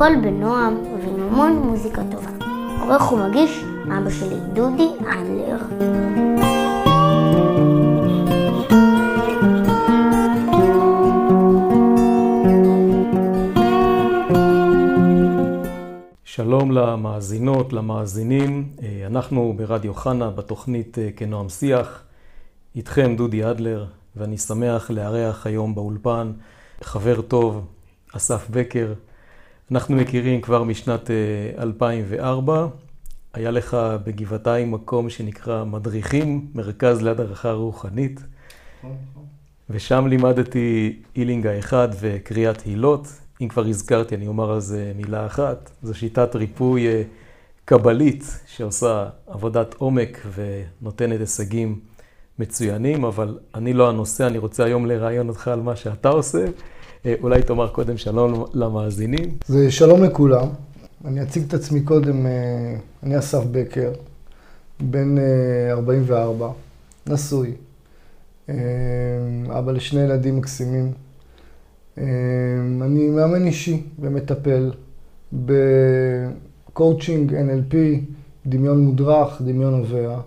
הכל בנועם ועם המון מוזיקה טובה. עורך ומגיש אבא שלי דודי אנדלר. שלום למאזינות, למאזינים. אה, אנחנו ברדיו חנה בתוכנית אה, כנועם שיח. איתכם דודי אדלר, ואני שמח לארח היום באולפן חבר טוב, אסף בקר. אנחנו מכירים כבר משנת 2004. אה, היה לך בגבעתיים מקום שנקרא מדריכים, מרכז להדרכה רוחנית. ושם לימדתי אילינגה אחד וקריאת הילות. אם כבר הזכרתי, אני אומר על זה מילה אחת. זו שיטת ריפוי אה, קבלית שעושה עבודת עומק ונותנת הישגים מצוינים, אבל אני לא הנושא, אני רוצה היום לראיין אותך על מה שאתה עושה. אה, אולי תאמר קודם שלום למאזינים. זה שלום לכולם. אני אציג את עצמי קודם, אה, אני אסף בקר, בן 44, נשוי, אבא לשני ילדים מקסימים. אני מאמן אישי ומטפל בקואוצ'ינג, NLP, דמיון מודרך, דמיון נובע.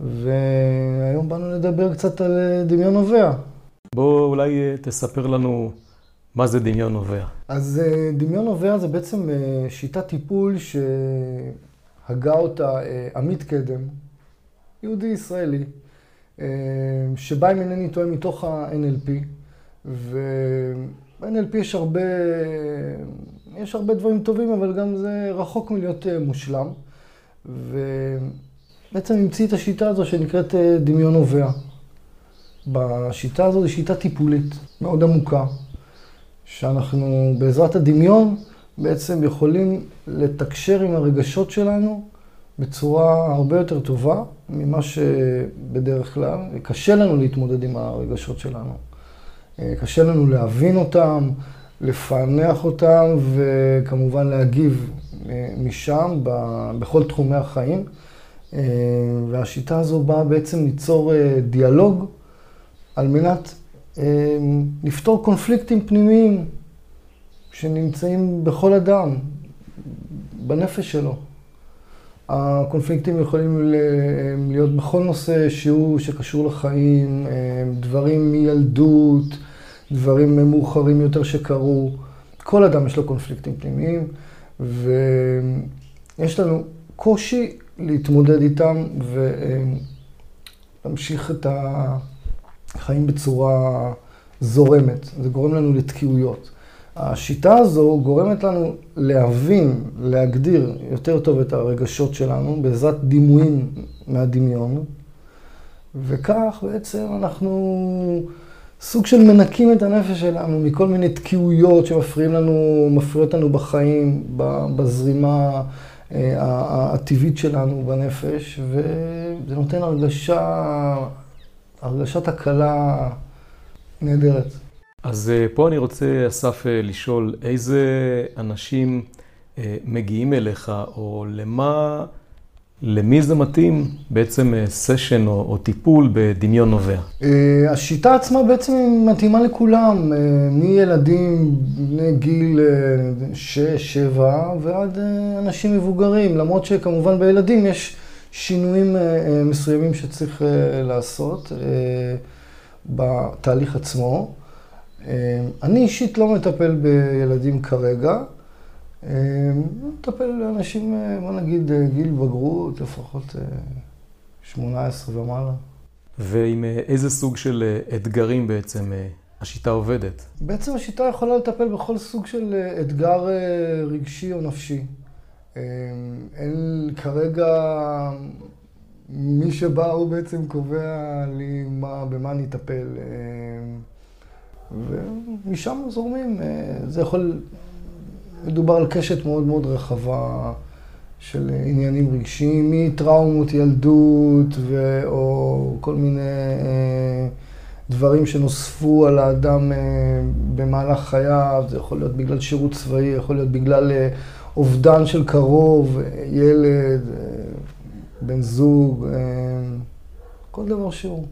והיום באנו לדבר קצת על אה, דמיון נובע. בוא אולי אה, תספר לנו מה זה דמיון נובע. אז אה, דמיון נובע זה בעצם שיטת טיפול שהגה אותה עמית קדם, יהודי ישראלי, שבא, אם אינני טועה, מתוך ה-NLP. וב-NLP יש הרבה, יש הרבה דברים טובים, אבל גם זה רחוק מלהיות מושלם. ובעצם המציא את השיטה הזו שנקראת דמיון נובע. בשיטה הזו זו שיטה טיפולית מאוד עמוקה, שאנחנו בעזרת הדמיון בעצם יכולים לתקשר עם הרגשות שלנו בצורה הרבה יותר טובה ממה שבדרך כלל, וקשה לנו להתמודד עם הרגשות שלנו. קשה לנו להבין אותם, לפענח אותם וכמובן להגיב משם בכל תחומי החיים. והשיטה הזו באה בעצם ליצור דיאלוג על מנת לפתור קונפליקטים פנימיים שנמצאים בכל אדם, בנפש שלו. הקונפליקטים יכולים להיות בכל נושא שהוא שקשור לחיים, דברים מילדות, דברים מאוחרים יותר שקרו. כל אדם יש לו קונפליקטים פנימיים, ויש לנו קושי להתמודד איתם ולהמשיך את החיים בצורה זורמת. זה גורם לנו לתקיעויות. השיטה הזו גורמת לנו להבין, להגדיר יותר טוב את הרגשות שלנו בעזרת דימויים מהדמיון, וכך בעצם אנחנו סוג של מנקים את הנפש שלנו מכל מיני תקיעויות שמפריעים לנו, מפריעות לנו בחיים, בזרימה אה, הטבעית שלנו בנפש, וזה נותן הרגשה, הרגשת הקלה נהדרת. אז אה, פה אני רוצה, אסף, אה, לשאול איזה אנשים מגיעים אליך, או למה... למי זה מתאים בעצם סשן או, או טיפול בדמיון נובע? השיטה עצמה בעצם מתאימה לכולם, מילדים בני גיל 6-7 ועד אנשים מבוגרים, למרות שכמובן בילדים יש שינויים מסוימים שצריך לעשות בתהליך עצמו. אני אישית לא מטפל בילדים כרגע. מטפל לאנשים, בוא נגיד, גיל בגרות, לפחות 18 ומעלה. ועם איזה סוג של אתגרים בעצם השיטה עובדת? בעצם השיטה יכולה לטפל בכל סוג של אתגר רגשי או נפשי. אין כרגע, מי שבא הוא בעצם קובע לי מה, במה אני אטפל. ומשם זורמים. זה יכול מדובר על קשת מאוד מאוד רחבה של עניינים רגשיים, מטראומות ילדות ו... או כל מיני אה, דברים שנוספו על האדם אה, במהלך חייו, זה יכול להיות בגלל שירות צבאי, יכול להיות בגלל אה, אובדן של קרוב, ילד, בן זוג, כל דבר שהוא.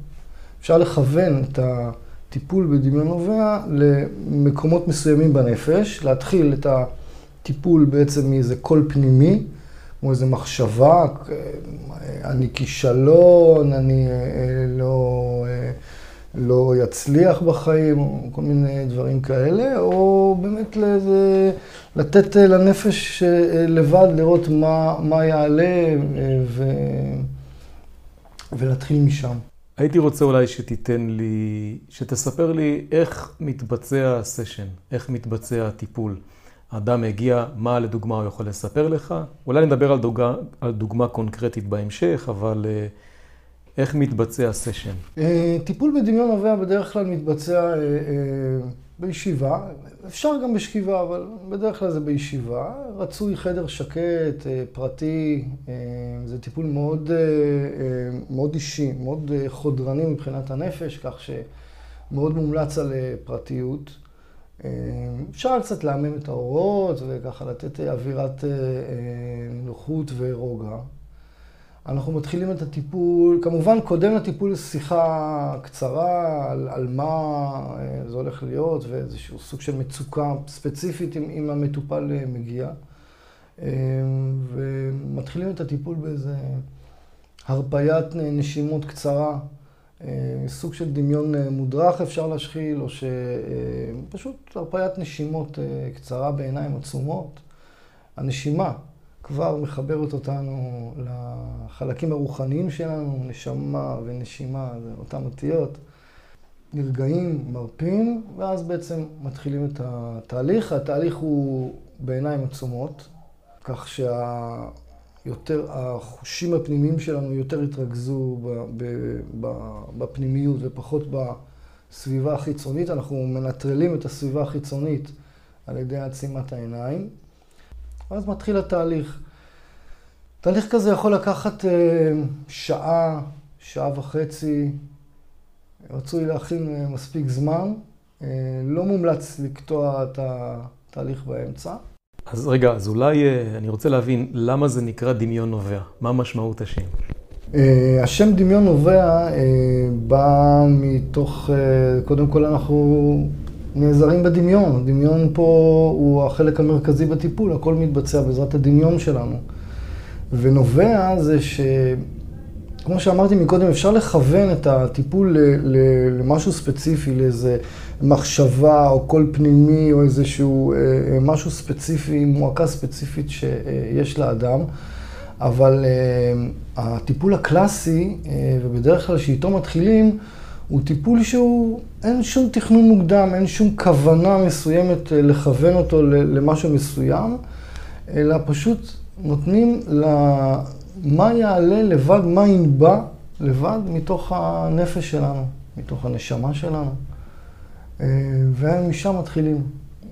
אפשר לכוון את הטיפול בדמיון נובע למקומות מסוימים בנפש, להתחיל את הטיפול בעצם מאיזה קול פנימי, כמו איזו מחשבה, אני כישלון, אני לא... לא יצליח בחיים, כל מיני דברים כאלה, או באמת לזה, לתת לנפש לבד לראות מה, מה יעלה ו, ולהתחיל משם. הייתי רוצה אולי שתיתן לי, שתספר לי איך מתבצע הסשן, איך מתבצע הטיפול. האדם מגיע, מה לדוגמה הוא יכול לספר לך? אולי נדבר על דוגמה, על דוגמה קונקרטית בהמשך, אבל... Uh, איך מתבצע סשן? אה, טיפול בדמיון נובע בדרך כלל מתבצע אה, אה, בישיבה, אפשר גם בשכיבה, אבל בדרך כלל זה בישיבה. רצוי חדר שקט, פרטי, זה טיפול מאוד, מאוד אישי, מאוד חודרני מבחינת הנפש, כך שמאוד מומלץ על פרטיות. אפשר קצת לעמם את האורות וככה לתת אווירת נוחות ורוגע. אנחנו מתחילים את הטיפול, כמובן קודם לטיפול שיחה קצרה על, על מה אה, זה הולך להיות ואיזשהו סוג של מצוקה ספציפית אם, אם המטופל אה, מגיע. אה, ומתחילים את הטיפול באיזה הרפיית נשימות קצרה, סוג של דמיון מודרך אפשר להשחיל, או שפשוט הרפיית נשימות קצרה בעיניים עצומות. הנשימה כבר מחברת אותנו לחלקים הרוחניים שלנו, נשמה ונשימה, זה אותן אותיות. נרגעים, מרפים, ואז בעצם מתחילים את התהליך. התהליך הוא בעיניים עצומות, כך שהיותר, החושים הפנימיים שלנו יותר התרכזו בפנימיות ופחות בסביבה החיצונית. אנחנו מנטרלים את הסביבה החיצונית על ידי עצימת העיניים. ואז מתחיל התהליך. תהליך כזה יכול לקחת אה, שעה, שעה וחצי, רצוי להכין אה, מספיק זמן. אה, לא מומלץ לקטוע את התהליך באמצע. אז רגע, אז אולי אני רוצה להבין למה זה נקרא דמיון נובע. מה משמעות השם? השם דמיון נובע בא מתוך, קודם כל אנחנו נעזרים בדמיון. הדמיון פה הוא החלק המרכזי בטיפול, הכל מתבצע בעזרת הדמיון שלנו. ונובע זה ש... כמו שאמרתי מקודם, אפשר לכוון את הטיפול למשהו ספציפי, לאיזה מחשבה או קול פנימי או איזשהו אה, אה, משהו ספציפי, מועקה ספציפית שיש לאדם. אבל אה, הטיפול הקלאסי, ובדרך כלל שאיתו מתחילים, הוא טיפול שהוא, אין שום תכנון מוקדם, אין שום כוונה מסוימת לכוון אותו למשהו מסוים, אלא פשוט נותנים למה יעלה לבד, מה ינבע לבד מתוך הנפש שלנו, מתוך הנשמה שלנו. אה, ומשם מתחילים.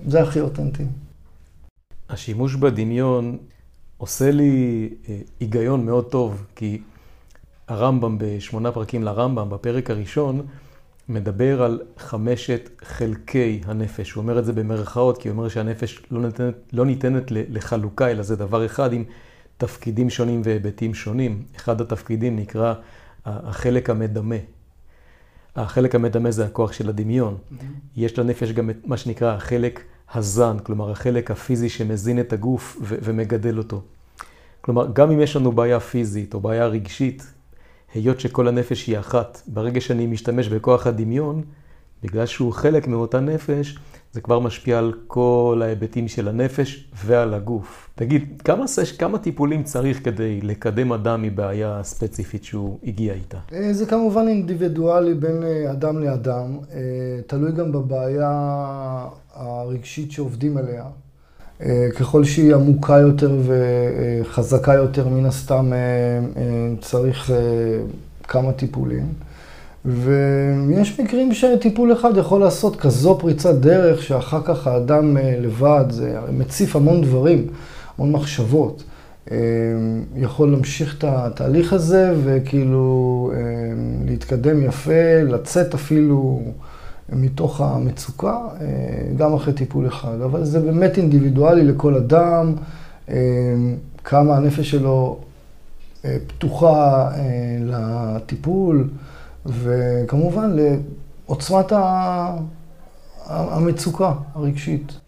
זה הכי אותנטי. השימוש בדמיון עושה לי אה, היגיון מאוד טוב, כי הרמב"ם בשמונה פרקים לרמב"ם, בפרק הראשון, מדבר על חמשת חלקי הנפש. הוא אומר את זה במרכאות, כי הוא אומר שהנפש לא ניתנת, לא ניתנת לחלוקה, אלא זה דבר אחד עם תפקידים שונים והיבטים שונים. אחד התפקידים נקרא החלק המדמה. החלק המדמה זה הכוח של הדמיון. Mm-hmm. יש לנפש גם את מה שנקרא החלק הזן, כלומר החלק הפיזי שמזין את הגוף ו- ומגדל אותו. כלומר, גם אם יש לנו בעיה פיזית או בעיה רגשית, היות שכל הנפש היא אחת, ברגע שאני משתמש בכוח הדמיון, בגלל שהוא חלק מאותה נפש, זה כבר משפיע על כל ההיבטים של הנפש ועל הגוף. תגיד, כמה, סש, כמה טיפולים צריך כדי לקדם אדם מבעיה ספציפית שהוא הגיע איתה? אה, זה כמובן אינדיבידואלי בין אה, אדם לאדם, אה, תלוי גם בבעיה הרגשית שעובדים עליה. ככל שהיא עמוקה יותר וחזקה יותר, מן הסתם צריך כמה טיפולים. ויש מקרים שטיפול אחד יכול לעשות כזו פריצת דרך, שאחר כך האדם לבד, זה מציף המון דברים, המון מחשבות. יכול להמשיך את התהליך הזה וכאילו להתקדם יפה, לצאת אפילו מתוך המצוקה, גם אחרי טיפול אחד. אבל זה באמת אינדיבידואלי לכל אדם, כמה הנפש שלו פתוחה לטיפול. וכמובן לעוצמת המצוקה הרגשית.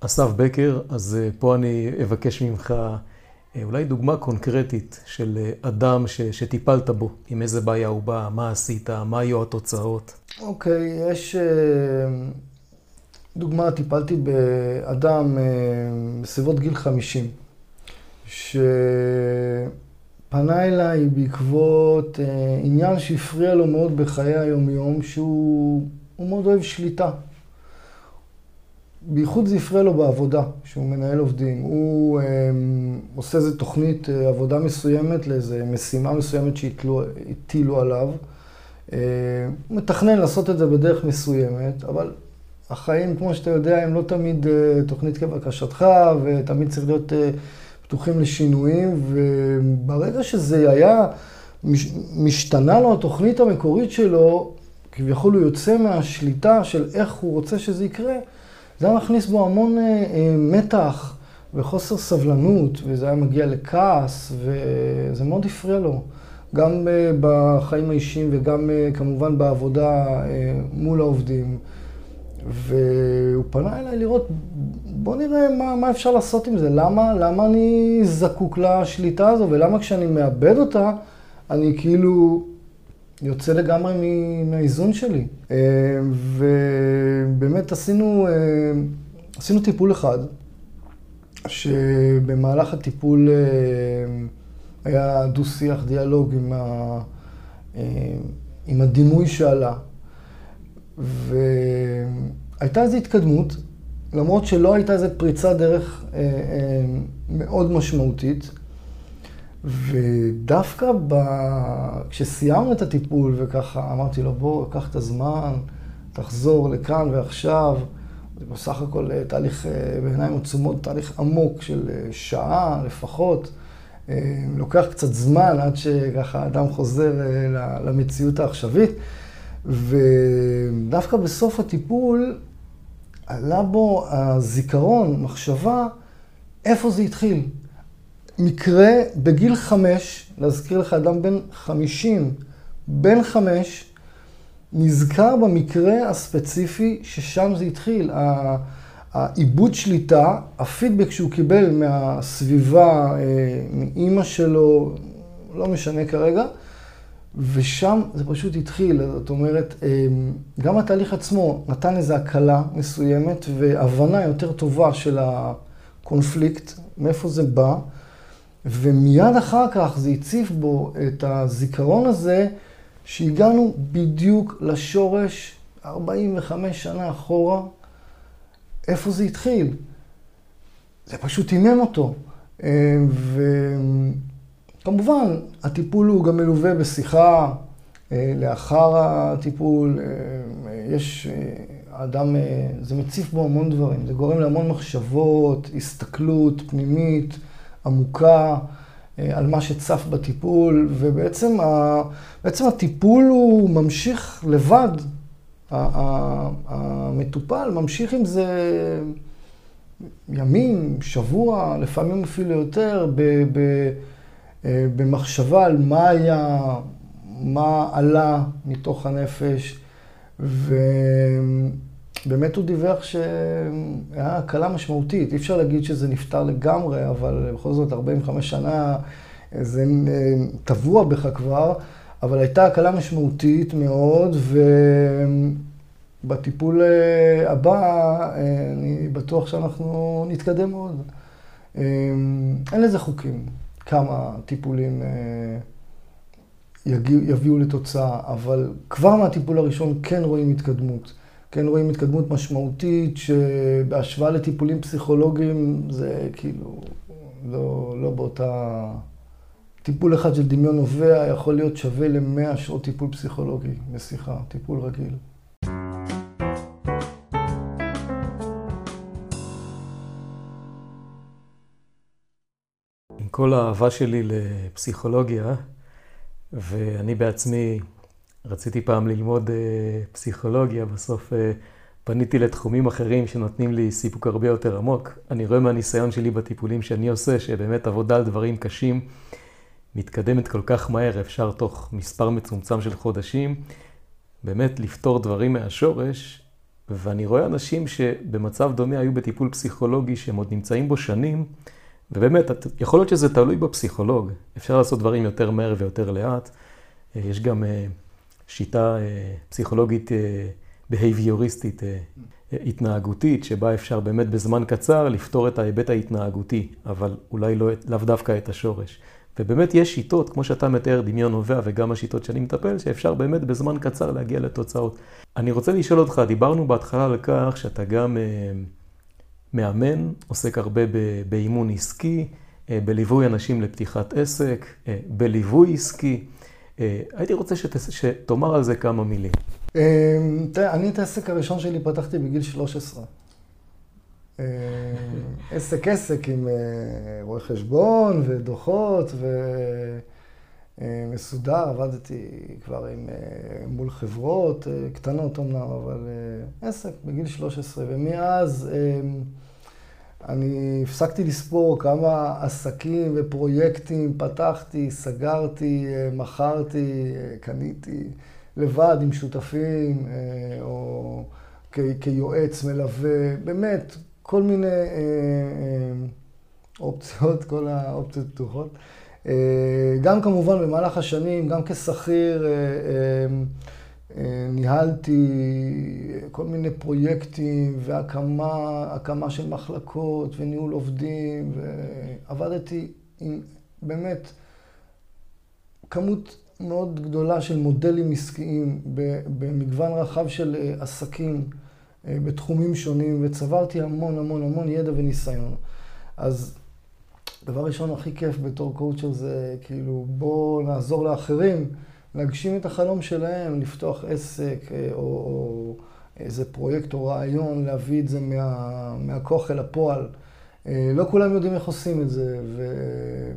אסף בקר, אז אה, פה אני אבקש ממך אה, אולי דוגמה קונקרטית של אה, אדם ש, שטיפלת בו, עם איזה בעיה הוא בא, מה עשית, מה היו התוצאות. אוקיי, okay, יש דוגמה, טיפלתי באדם בסביבות גיל 50, שפנה אליי בעקבות עניין שהפריע לו מאוד בחיי היום-יום, שהוא מאוד אוהב שליטה. בייחוד זה הפריע לו בעבודה, שהוא מנהל עובדים. הוא אה, עושה איזו תוכנית אה, עבודה מסוימת לאיזו משימה מסוימת שהטילו עליו. אה, הוא מתכנן לעשות את זה בדרך מסוימת, אבל החיים, כמו שאתה יודע, הם לא תמיד אה, תוכנית כבקשתך, ותמיד צריך להיות פתוחים לשינויים, וברגע שזה היה מש, משתנה לו התוכנית המקורית שלו, כביכול הוא יוצא מהשליטה של איך הוא רוצה שזה יקרה, זה היה מכניס בו המון מתח וחוסר סבלנות, וזה היה מגיע לכעס, וזה מאוד הפריע לו. גם אה, בחיים האישיים וגם אה, כמובן בעבודה אה, מול העובדים. והוא פנה אליי לראות, בוא נראה מה, מה אפשר לעשות עם זה. למה, למה אני זקוק לשליטה הזו, ולמה כשאני מאבד אותה, אני כאילו יוצא לגמרי מהאיזון שלי. ובאמת עשינו, עשינו טיפול אחד, שבמהלך הטיפול אה, היה דו-שיח, דיאלוג עם, ה, עם הדימוי שעלה. והייתה איזו התקדמות, למרות שלא הייתה איזו פריצת דרך מאוד משמעותית. ודווקא ב... כשסיימנו את הטיפול וככה אמרתי לו, בוא, קח את הזמן, תחזור לכאן ועכשיו. זה בסך הכל אה, תהליך אה, בעיניים עצומות, תהליך עמוק של אה, שעה לפחות. לוקח קצת זמן עד שככה אדם חוזר למציאות העכשווית. ודווקא בסוף הטיפול עלה בו הזיכרון, מחשבה, איפה זה התחיל. מקרה בגיל חמש, להזכיר לך אדם בן חמישים, בן חמש, נזכר במקרה הספציפי ששם זה התחיל. העיבוד שליטה, הפידבק שהוא קיבל מהסביבה, אה, מאימא שלו, לא משנה כרגע, ושם זה פשוט התחיל. זאת אומרת, אה, גם התהליך עצמו נתן איזו הקלה מסוימת והבנה יותר טובה של הקונפליקט, מאיפה זה בא. ומיד אחר כך זה הציף בו את הזיכרון הזה, שהגענו בדיוק לשורש 45 שנה אחורה, איפה זה התחיל. זה פשוט הימם אותו. אה, וכמובן, הטיפול הוא גם מלווה בשיחה אה, לאחר הטיפול. אה, יש, האדם, זה מציף בו המון דברים, זה גורם להמון מחשבות, הסתכלות פנימית. עמוקה אה, על מה שצף בטיפול, ובעצם ה, בעצם הטיפול הוא ממשיך לבד. המטופל ממשיך עם זה ימים, שבוע, לפעמים אפילו יותר, ב, ב, אה, במחשבה על מה היה, מה עלה מתוך הנפש. ו... באמת הוא דיווח שהיה הקלה משמעותית. אי אפשר להגיד שזה נפתר לגמרי, אבל בכל זאת 45 שנה זה אה, טבוע בך כבר, אבל הייתה הקלה משמעותית מאוד, ובטיפול אה, הבא אה, אני בטוח שאנחנו נתקדם מאוד. אין לזה חוקים, כמה טיפולים יגיע, יביאו לתוצאה, אבל כבר מהטיפול הראשון כן רואים התקדמות. כן רואים התקדמות משמעותית, שבהשוואה לטיפולים פסיכולוגיים זה כאילו לא, לא באותה... טיפול אחד של דמיון נובע יכול להיות שווה למאה שעות טיפול פסיכולוגי בשיחה, טיפול רגיל. עם כל האהבה שלי לפסיכולוגיה, ואני בעצמי רציתי פעם ללמוד uh, פסיכולוגיה, בסוף uh, פניתי לתחומים אחרים שנותנים לי סיפוק הרבה יותר עמוק. אני רואה מהניסיון שלי בטיפולים שאני עושה, שבאמת עבודה על דברים קשים מתקדמת כל כך מהר, אפשר תוך מספר מצומצם של חודשים, באמת לפתור דברים מהשורש, ואני רואה אנשים שבמצב דומה היו בטיפול פסיכולוגי שהם עוד נמצאים בו שנים, ובאמת, יכול להיות שזה תלוי בפסיכולוג, אפשר לעשות דברים יותר מהר ויותר לאט. יש גם אה, שיטה אה, פסיכולוגית אה, בהייביוריסטית, התנהגותית, שבה אפשר באמת בזמן קצר לפתור את ההיבט ההתנהגותי, אבל אולי לא, לאו דווקא את השורש. ובאמת יש שיטות, כמו שאתה מתאר, דמיון נובע, וגם השיטות שאני מטפל, שאפשר באמת בזמן קצר להגיע לתוצאות. אני רוצה לשאול אותך, דיברנו בהתחלה על כך שאתה גם אה, מאמן, עוסק הרבה באימון עסקי, אה, בליווי אנשים לפתיחת עסק, אה, בליווי עסקי. אה, הייתי רוצה שת, שתאמר על זה כמה מילים. אה, אני את העסק הראשון שלי פתחתי בגיל 13. אה, עסק עסק עם רואה חשבון ודוחות ומסודר, עבדתי כבר עם, מול חברות קטנות אמנם, אבל עסק בגיל 13, ומאז אני הפסקתי לספור כמה עסקים ופרויקטים פתחתי, סגרתי, מכרתי, קניתי לבד עם שותפים או כיועץ מלווה, באמת כל מיני אה, אה, אופציות, כל האופציות פתוחות. אה, גם כמובן במהלך השנים, גם כשכיר, ניהלתי כל מיני פרויקטים והקמה של מחלקות וניהול עובדים, ועבדתי עם באמת כמות מאוד גדולה של מודלים עסקיים במגוון רחב של עסקים. אה, בתחומים שונים, וצברתי המון המון המון ידע וניסיון. אז דבר ראשון הכי כיף בתור קואוצ'ר זה כאילו בוא נעזור לאחרים להגשים את החלום שלהם, לפתוח עסק אה, או, או איזה פרויקט או רעיון, להביא את זה מה, מהכוח אל הפועל. אה, לא כולם יודעים איך עושים את זה,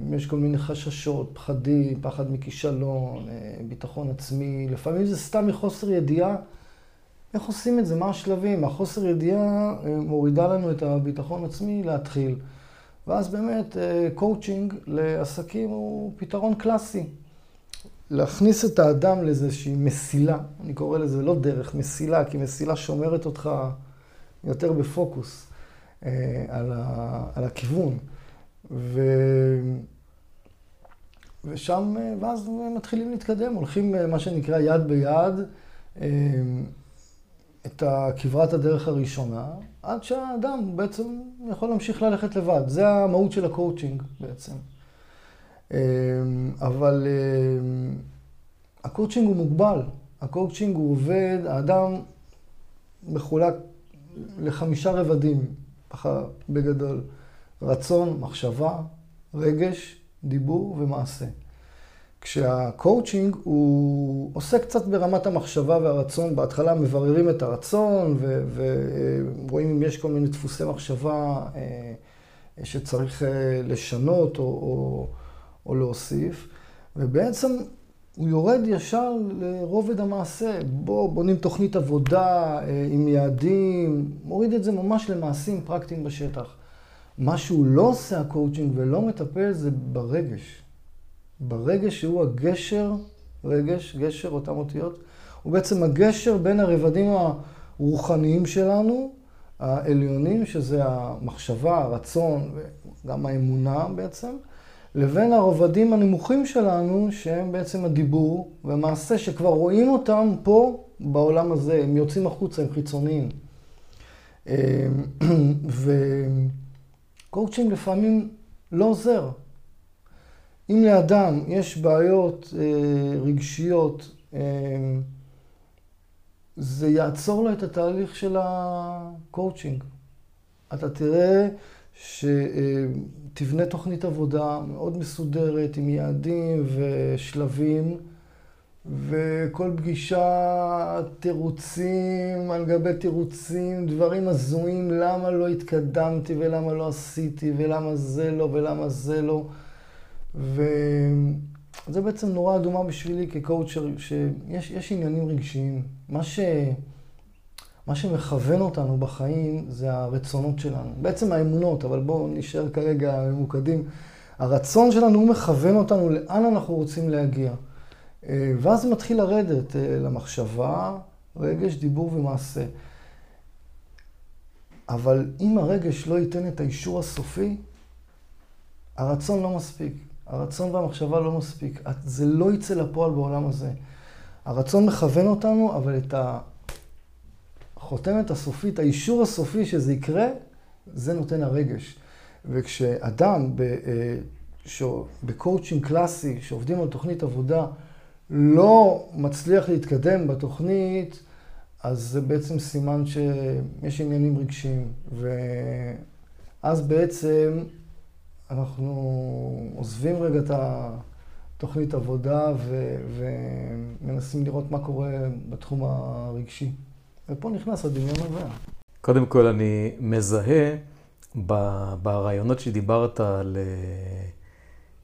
ויש כל מיני חששות, פחדים, פחד מכישלון, ביטחון עצמי, לפעמים זה סתם מחוסר ידיעה. איך עושים את זה? מה השלבים? החוסר ידיעה אה, מורידה לנו את הביטחון עצמי להתחיל. ואז באמת קואוצ'ינג אה, לעסקים הוא פתרון קלאסי. להכניס את האדם לאיזושהי מסילה, אני קורא לזה לא דרך, מסילה, כי מסילה שומרת אותך יותר בפוקוס אה, על, ה, על הכיוון. ו... ושם, ואז מתחילים להתקדם, הולכים מה שנקרא יד ביד. את כברת הדרך הראשונה, עד שהאדם בעצם יכול להמשיך ללכת לבד. זה המהות של הקואוצ'ינג בעצם. אמ, אבל אמ, הקואוצ'ינג הוא מוגבל. הקואוצ'ינג הוא עובד, האדם מחולק לחמישה רבדים, ככה בגדול. רצון, מחשבה, רגש, דיבור ומעשה. כשהקואוצ'ינג הוא עושה קצת ברמת המחשבה והרצון, בהתחלה מבררים את הרצון ורואים אם יש כל מיני דפוסי מחשבה אה, שצריך אה, לשנות או, או, או להוסיף, ובעצם הוא יורד ישר לרובד המעשה. בוא, בונים תוכנית עבודה אה, עם יעדים, מוריד את זה ממש למעשים פרקטיים בשטח. מה שהוא לא עושה הקואוצ'ינג ולא מטפל זה ברגש. ברגש שהוא הגשר, רגש, גשר, אותן אותיות, הוא בעצם הגשר בין הרבדים הרוחניים שלנו, העליונים, שזה המחשבה, הרצון, וגם האמונה בעצם, לבין הרבדים הנמוכים שלנו, שהם בעצם הדיבור והמעשה שכבר רואים אותם פה בעולם הזה, הם יוצאים החוצה, הם חיצוניים. וקואוצ'ינג לפעמים לא עוזר. אם לאדם יש בעיות אה, רגשיות, אה, זה יעצור לו את התהליך של הקואוצ'ינג. אתה תראה שתבנה תוכנית עבודה מאוד מסודרת עם יעדים ושלבים, וכל פגישה תירוצים על גבי תירוצים, דברים הזויים, למה לא התקדמתי ולמה לא עשיתי ולמה זה לא ולמה זה לא. וזה בעצם נורא אדומה בשבילי כקואוצ'ר, שיש עניינים רגשיים. מה, ש... מה שמכוון אותנו בחיים זה הרצונות שלנו. בעצם האמונות, אבל בואו נשאר כרגע ממוקדים. הרצון שלנו הוא מכוון אותנו לאן אנחנו רוצים להגיע. אה, ואז זה מתחיל לרדת אה, למחשבה, רגש, דיבור ומעשה. אבל אם הרגש לא ייתן את האישור הסופי, הרצון לא מספיק. הרצון והמחשבה לא מספיק. זה לא יצא לפועל בעולם הזה. הרצון מכוון אותנו, אבל את החותמת הסופית, האישור הסופי שזה יקרה, זה נותן הרגש. וכשאדם אה, בקואוצ'ינג קלאסי, שעובדים על תוכנית עבודה, לא מצליח להתקדם בתוכנית, אז זה בעצם סימן שיש עניינים רגשיים. ואז בעצם אנחנו עוזבים רגע את התוכנית עבודה ו... ומנסים לראות מה קורה בתחום הרגשי. ופה נכנס הדמיון הנובע. קודם כל, אני מזהה ברעיונות שדיברת על אה,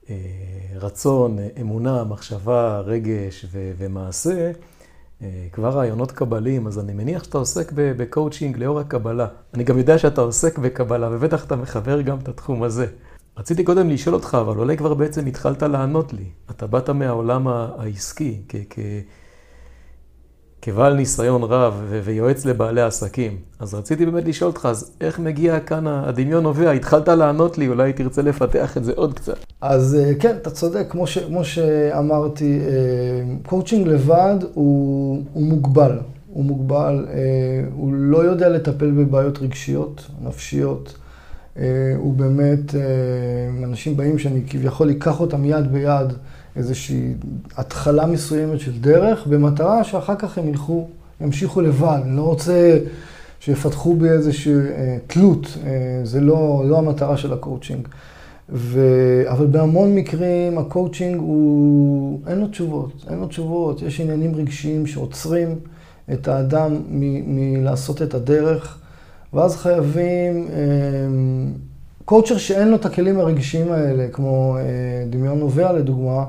אה, רצון, אמונה, מחשבה, רגש ו- ומעשה, אה, כבר רעיונות קבליים, אז אני מניח שאתה עוסק בקואוצ'ינג לאור הקבלה. אני גם יודע שאתה עוסק בקבלה, ובטח אתה מחבר גם את התחום הזה. רציתי קודם לשאול אותך, אבל אולי כבר בעצם התחלת לענות לי. אתה באת מהעולם העסקי, כ- כ- כבעל ניסיון רב ויועץ לבעלי עסקים. אז רציתי באמת לשאול אותך, אז איך מגיע כאן הדמיון נובע? התחלת לענות לי, אולי תרצה לפתח את זה עוד קצת. אז אה, כן, אתה צודק, כמו, ש, כמו שאמרתי, קואוצ'ינג אה, לבד הוא, הוא מוגבל. הוא מוגבל, אה, הוא לא יודע לטפל בבעיות רגשיות, נפשיות. הוא באמת, אנשים באים שאני כביכול אקח אותם יד ביד. איזושהי התחלה מסוימת של דרך, במטרה שאחר כך הם ילכו, ימשיכו לבד. אני לא רוצה שיפתחו בי איזושהי אה, תלות, אה, זה לא, לא המטרה של הקואוצ'ינג. ו... אבל בהמון מקרים הקואוצ'ינג הוא, אין לו תשובות, אין לו תשובות. יש עניינים רגשיים שעוצרים את האדם מלעשות את הדרך, ואז חייבים... אה, קואוצ'ר שאין לו את הכלים הרגשיים האלה, כמו אה, דמיון נובע לדוגמה,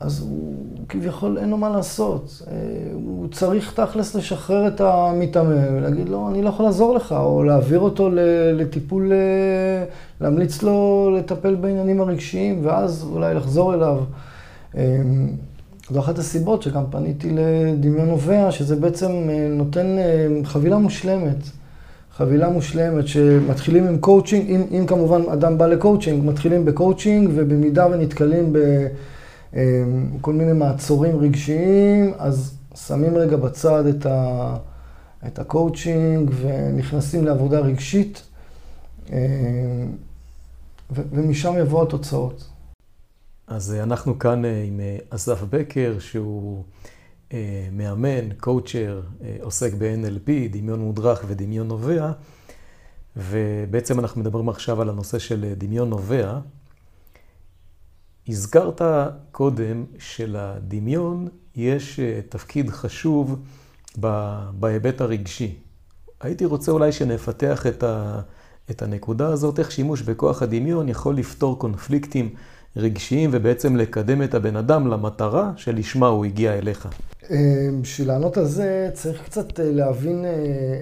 אז הוא כביכול אין לו מה לעשות. אה, הוא צריך תכלס לשחרר את המתאמן ולהגיד לו, אני לא יכול לעזור לך, או להעביר אותו לטיפול, אה, להמליץ לו לטפל בעניינים הרגשיים, ואז אולי לחזור אליו. זו אחת הסיבות שגם פניתי לדמיון נובע, שזה בעצם נותן חבילה מושלמת. חבילה מושלמת שמתחילים עם קואוצ'ינג, אם, אם כמובן אדם בא לקואוצ'ינג, מתחילים בקואוצ'ינג ובמידה ונתקלים בכל אמ, מיני מעצורים רגשיים, אז שמים רגע בצד את, ה, את הקואוצ'ינג ונכנסים לעבודה רגשית אמ, ו, ומשם יבואו התוצאות. אז אנחנו כאן אה, עם אה, אסף בקר, שהוא... אה, מאמן, קואוצ'ר, אה, עוסק ב-NLP, דמיון מודרך ודמיון נובע, ובעצם אנחנו מדברים עכשיו על הנושא של דמיון נובע. הזכרת קודם שלדמיון יש אה, תפקיד חשוב בהיבט הרגשי. הייתי רוצה אולי שנפתח את, ה, את הנקודה הזאת, איך שימוש בכוח הדמיון יכול לפתור קונפליקטים רגשיים ובעצם לקדם את הבן אדם למטרה שלשמה הוא הגיע אליך. אמ, בשביל לענות על זה צריך קצת אה, להבין אה,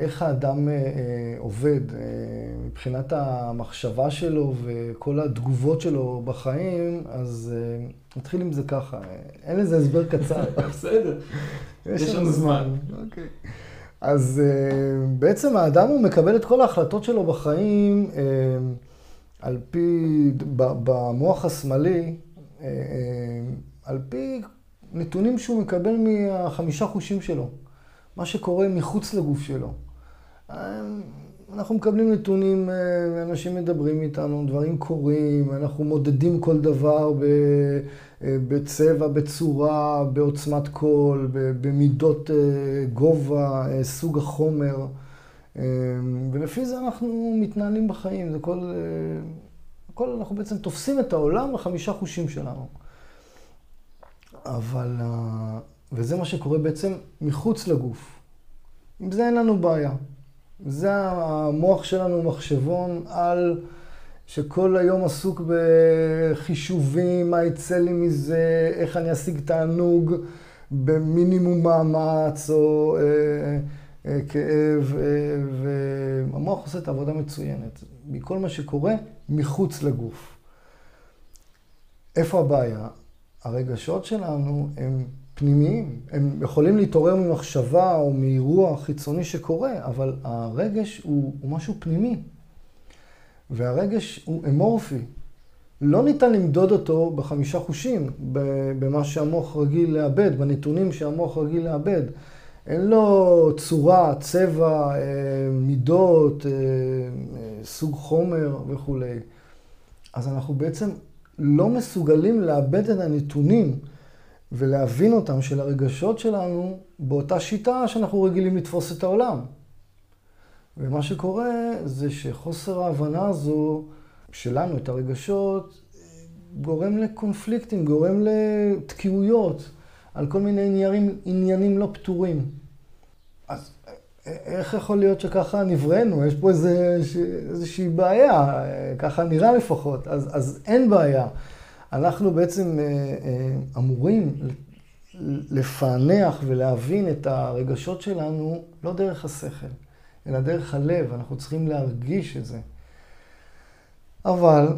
איך האדם אה, עובד מבחינת המחשבה שלו וכל התגובות שלו בחיים, אז נתחיל עם זה ככה. אין לזה הסבר קצר. בסדר, יש לנו זמן. אוקיי. אז בעצם האדם הוא מקבל את כל ההחלטות שלו בחיים על פי, במוח השמאלי, על פי נתונים שהוא מקבל מהחמישה חושים שלו, מה שקורה מחוץ לגוף שלו. אנחנו מקבלים נתונים, אה, אנשים מדברים איתנו, דברים קורים, אנחנו מודדים כל דבר אה, בצבע, בצורה, בעוצמת קול, במידות אה, גובה, סוג החומר, ולפי זה אנחנו מתנהלים בחיים. זה כל, כל, אנחנו בעצם תופסים את העולם בחמישה חושים שלנו. אבל, אה, וזה מה שקורה בעצם מחוץ לגוף. עם זה אין לנו בעיה. זה המוח שלנו מחשבון על שכל היום עסוק בחישובים, מה יצא לי מזה, איך אני אשיג תענוג במינימום מאמץ, או אה, אה, כאב, והמוח עושה את העבודה מצוינת. מכל מה שקורה מחוץ לגוף. איפה הבעיה? הרגשות שלנו הם פנימיים. הם יכולים להתעורר ממחשבה או מאירוע חיצוני שקורה, אבל הרגש הוא, הוא משהו פנימי. והרגש הוא אמורפי. לא ניתן למדוד אותו בחמישה חושים, במה שהמוח רגיל לאבד, בנתונים שהמוח רגיל לאבד. אין לו צורה, צבע, אה, מידות, אה, סוג חומר וכולי. אז אנחנו בעצם לא מסוגלים לאבד את הנתונים ולהבין אותם של הרגשות שלנו באותה שיטה שאנחנו רגילים לתפוס את העולם. ומה שקורה זה שחוסר ההבנה הזו שלנו, את הרגשות, גורם לקונפליקטים, גורם לתקיעויות על כל מיני עניינים, עניינים לא פתורים. אז איך יכול להיות שככה נבראנו? יש פה איזה, איזושהי בעיה, ככה נראה לפחות. אז, אז אין בעיה. אנחנו בעצם אה, אה, אמורים לפענח ולהבין את הרגשות שלנו לא דרך השכל, אלא דרך הלב. אנחנו צריכים להרגיש את זה. אבל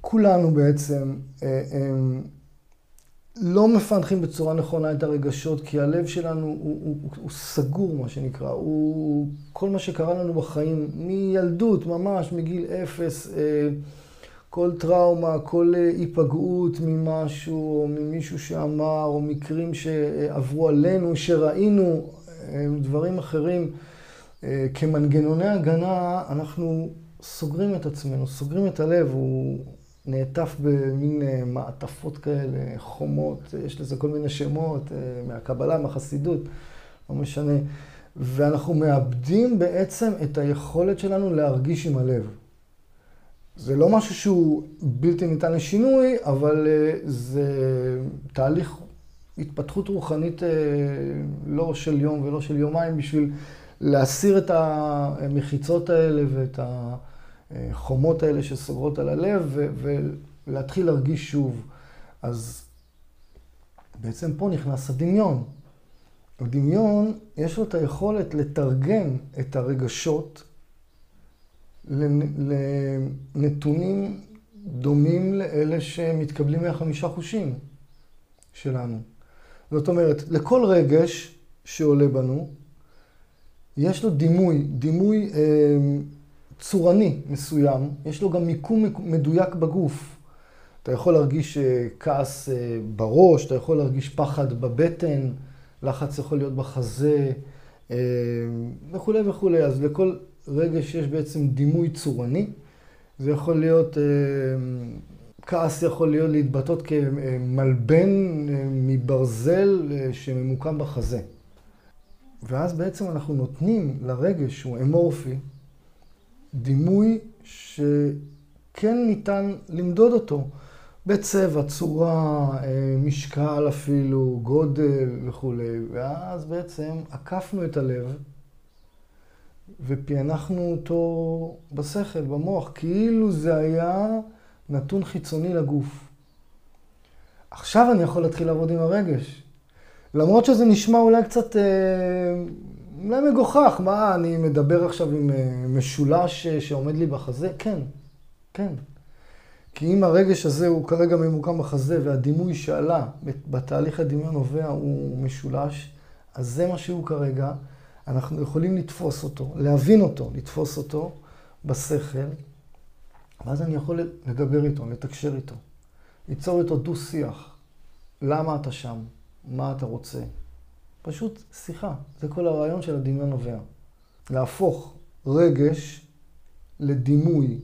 כולנו בעצם אה, לא מפענחים בצורה נכונה את הרגשות, כי הלב שלנו הוא, הוא, הוא, הוא סגור, מה שנקרא. הוא כל מה שקרה לנו בחיים, מילדות ממש, מגיל אפס, אה, כל טראומה, כל אה, היפגעות ממשהו, או ממישהו שאמר, או מקרים שעברו עלינו, שראינו, אה, דברים אחרים. כמנגנוני הגנה, אנחנו סוגרים את עצמנו, סוגרים את הלב, הוא... נעטף במין אה, מעטפות כאלה, חומות, יש לזה כל מיני שמות, אה, מהקבלה, מהחסידות, לא משנה. ואנחנו מאבדים בעצם את היכולת שלנו להרגיש עם הלב. זה לא משהו שהוא בלתי ניתן לשינוי, אבל אה, זה תהליך התפתחות רוחנית לא של יום ולא של יומיים בשביל להסיר את המחיצות האלה ואת ה... החומות האלה שסוגרות על הלב, ולהתחיל להרגיש שוב. אז בעצם פה נכנס הדמיון. הדמיון, יש לו את היכולת לתרגם את הרגשות לנתונים דומים לאלה שמתקבלים מהחמישה חושים שלנו. זאת אומרת, לכל רגש שעולה בנו, יש לו דימוי, דימוי אה, צורני מסוים, יש לו גם מיקום מדויק בגוף. אתה יכול להרגיש אה, כעס אה, בראש, אתה יכול להרגיש פחד בבטן, לחץ יכול להיות בחזה אה, וכולי וכולי. אז לכל רגש יש בעצם דימוי צורני. זה יכול להיות, כעס יכול להיות להתבטאות כמלבן מברזל שממוקם בחזה. ואז בעצם אנחנו נותנים לרגש שהוא אמורפי, דימוי שכן ניתן למדוד אותו בצבע, צורה, אה, משקל אפילו, גודל וכולי. ואז בעצם עקפנו את הלב ופענחנו אותו בשכל, במוח, כאילו זה היה נתון חיצוני לגוף. עכשיו אני יכול להתחיל לעבוד עם הרגש. למרות שזה נשמע אולי קצת אה, אולי מגוחך, מה, אני מדבר עכשיו עם אה, משולש אה, שעומד לי בחזה? כן, כן. כי אם הרגש הזה הוא כרגע ממוקם בחזה והדימוי שעלה בתהליך הדמיון נובע הוא משולש, אז זה מה שהוא כרגע. אנחנו יכולים לתפוס אותו, להבין אותו, לתפוס אותו בשכל, ואז אני יכול לדבר איתו, לתקשר איתו, ליצור איתו דו-שיח. למה אתה שם? מה אתה רוצה? פשוט שיחה. זה כל הרעיון של הדמיון נובע. להפוך רגש לדימוי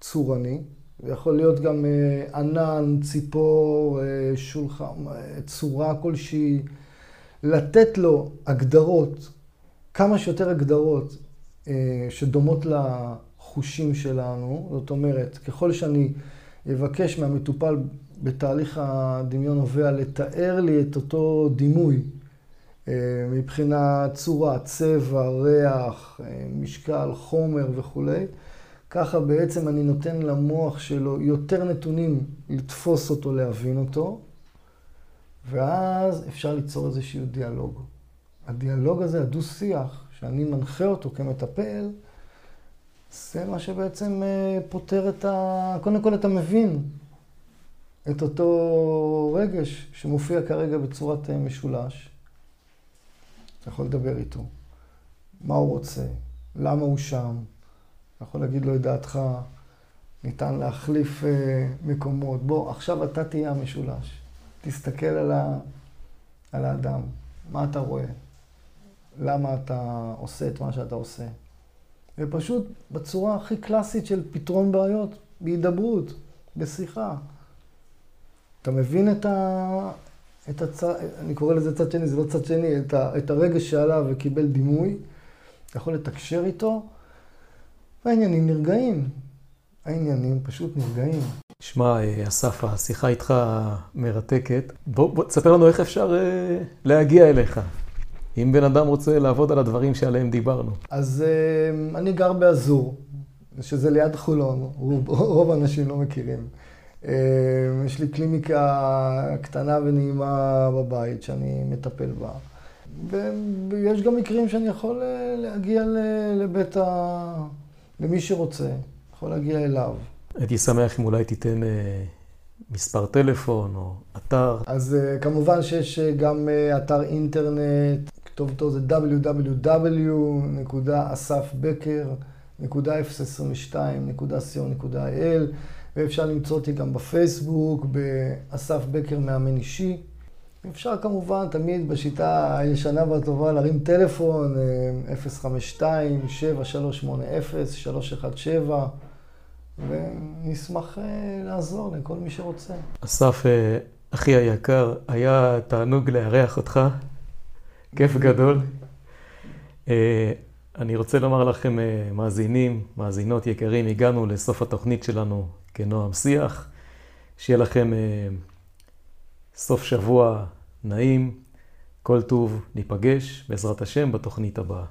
צורני, זה יכול להיות גם אה, ענן, ציפור, אה, שולחן, אה, צורה כלשהי, לתת לו הגדרות, כמה שיותר הגדרות שדומות לחושים שלנו. זאת אומרת, ככל שאני אבקש מהמטופל בתהליך הדמיון נובע לתאר לי את אותו דימוי מבחינת צורה, צבע, ריח, אה, משקל, חומר וכולי. ככה בעצם אני נותן למוח שלו יותר נתונים לתפוס אותו, להבין אותו, ואז אפשר ליצור איזשהו דיאלוג. הדיאלוג הזה, הדו-שיח, שאני מנחה אותו כמטפל, זה מה שבעצם אה, פותר את ה... קודם כל אתה מבין את אותו רגש שמופיע כרגע בצורת אה, משולש. אתה יכול לדבר איתו, מה הוא רוצה, למה הוא שם, אתה יכול להגיד לו את דעתך, ניתן להחליף אה, מקומות. בוא, עכשיו אתה תהיה המשולש. תסתכל על, ה... על האדם, מה אתה רואה, למה אתה עושה את מה שאתה עושה. ופשוט בצורה הכי קלאסית של פתרון בעיות, בהידברות, בשיחה. אתה מבין את, ה... את הצד, אני קורא לזה צד שני, זה לא צד שני, את, ה... את הרגש שעליו וקיבל דימוי, אתה יכול לתקשר איתו, והעניינים נרגעים. העניינים פשוט נרגעים. שמע, אסף, השיחה איתך מרתקת. בוא, בוא תספר לנו איך אפשר אה, להגיע אליך. אם בן אדם רוצה לעבוד על הדברים שעליהם דיברנו. אז אה, אני גר באזור, שזה ליד חולון, רוב, רוב האנשים לא מכירים. אה, יש לי קליניקה קטנה ונעימה בבית שאני מטפל בה. ויש גם מקרים שאני יכול אה, להגיע לבית ה... למי שרוצה, יכול להגיע אליו. הייתי שמח אם אולי תיתן מספר טלפון או אתר. אז כמובן שיש גם אתר אינטרנט, כתובתו זה www.asafbecker.022.co.il ואפשר למצוא אותי גם בפייסבוק, באסף בקר מאמן אישי. אפשר כמובן תמיד בשיטה הישנה והטובה להרים טלפון 052-7380-317 ונשמח אה, לעזור לכל מי שרוצה. אסף, אה, אחי היקר, היה תענוג לארח אותך. כיף גדול. אה, אני רוצה לומר לכם, אה, מאזינים, מאזינות יקרים, הגענו לסוף התוכנית שלנו כנועם שיח. שיהיה לכם אה, סוף שבוע נעים, כל טוב, ניפגש בעזרת השם בתוכנית הבאה.